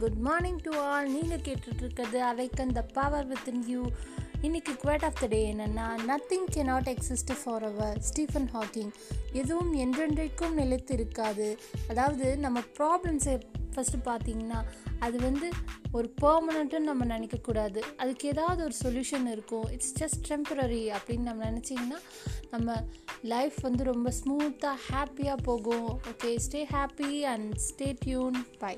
Good morning to all நீங்கள் கேட்டுட்ருக்கிறது awaken the power within you இன்றைக்கி quote of the day என்னென்னா nothing can not exist forever Stephen Hawking எதுவும் என்றென்றைக்கும் நிலைத்து இருக்காது அதாவது நம்ம ப்ராப்ளம்ஸை ஃபஸ்ட்டு பார்த்தீங்கன்னா அது வந்து ஒரு பர்மனண்ட்டுன்னு நம்ம நினைக்கக்கூடாது. அதுக்கு ஏதாவது ஒரு சொல்யூஷன் இருக்கும். இட்ஸ் ஜஸ்ட் டெம்பரரி அப்படின்னு நம்ம நினச்சிங்கன்னா நம்ம லைஃப் வந்து ரொம்ப ஸ்மூத்தாக ஹாப்பியாக போகும். Okay stay happy and stay tuned bye